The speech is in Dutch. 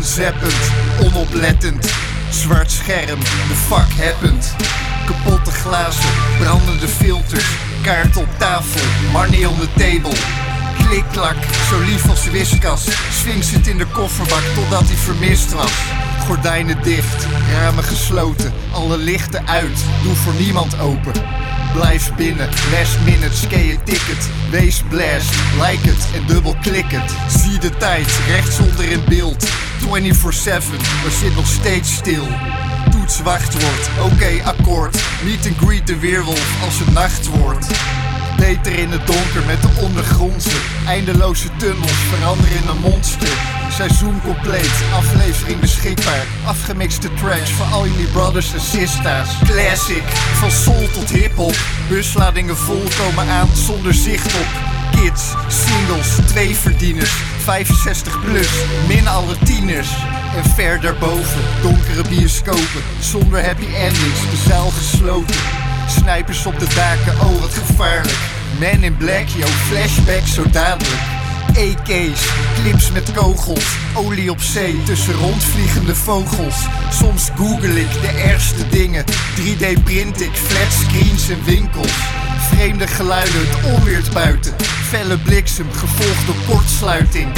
onzeppend, onoplettend. Zwart scherm, de fuck happened. Kapotte glazen, brandende filters, kaart op tafel, money on the table. Klikklak, zo lief als wiskas. Sphinx zit in de kofferbak totdat hij vermist was. Gordijnen dicht, ramen gesloten, alle lichten uit, doe voor niemand open. Blijf binnen, last minute, ske je ticket. Wees blast, like het en dubbel klik het. Zie de tijd, rechtsonder in beeld. 24-7, we zit nog steeds stil. Toets wachtwoord, oké akkoord. Meet and greet de weerwolf als het nacht wordt. Beter in het donker met de ondergrondse. Eindeloze tunnels veranderen in een monster. Seizoen compleet, aflevering beschikbaar. Afgemixte tracks voor al jullie brothers en sisters. Classic, van soul tot hip-hop. Busladingen vol komen aan zonder zicht op. Kids, singles, twee verdieners. 65 plus, min alle tieners. En ver daarboven, donkere bioscopen. Zonder happy endings, de zaal gesloten. Snipers op de daken, oh wat gevaarlijk. Man in black, yo, flashback zo dadelijk. EK's, clips met kogels, olie op zee. Tussen rondvliegende vogels. Soms google ik de ergste dingen, 3D print ik. Flatscreens en winkels. Vreemde geluiden, het onweert buiten, felle bliksem. Gevolgd door kortsluiting.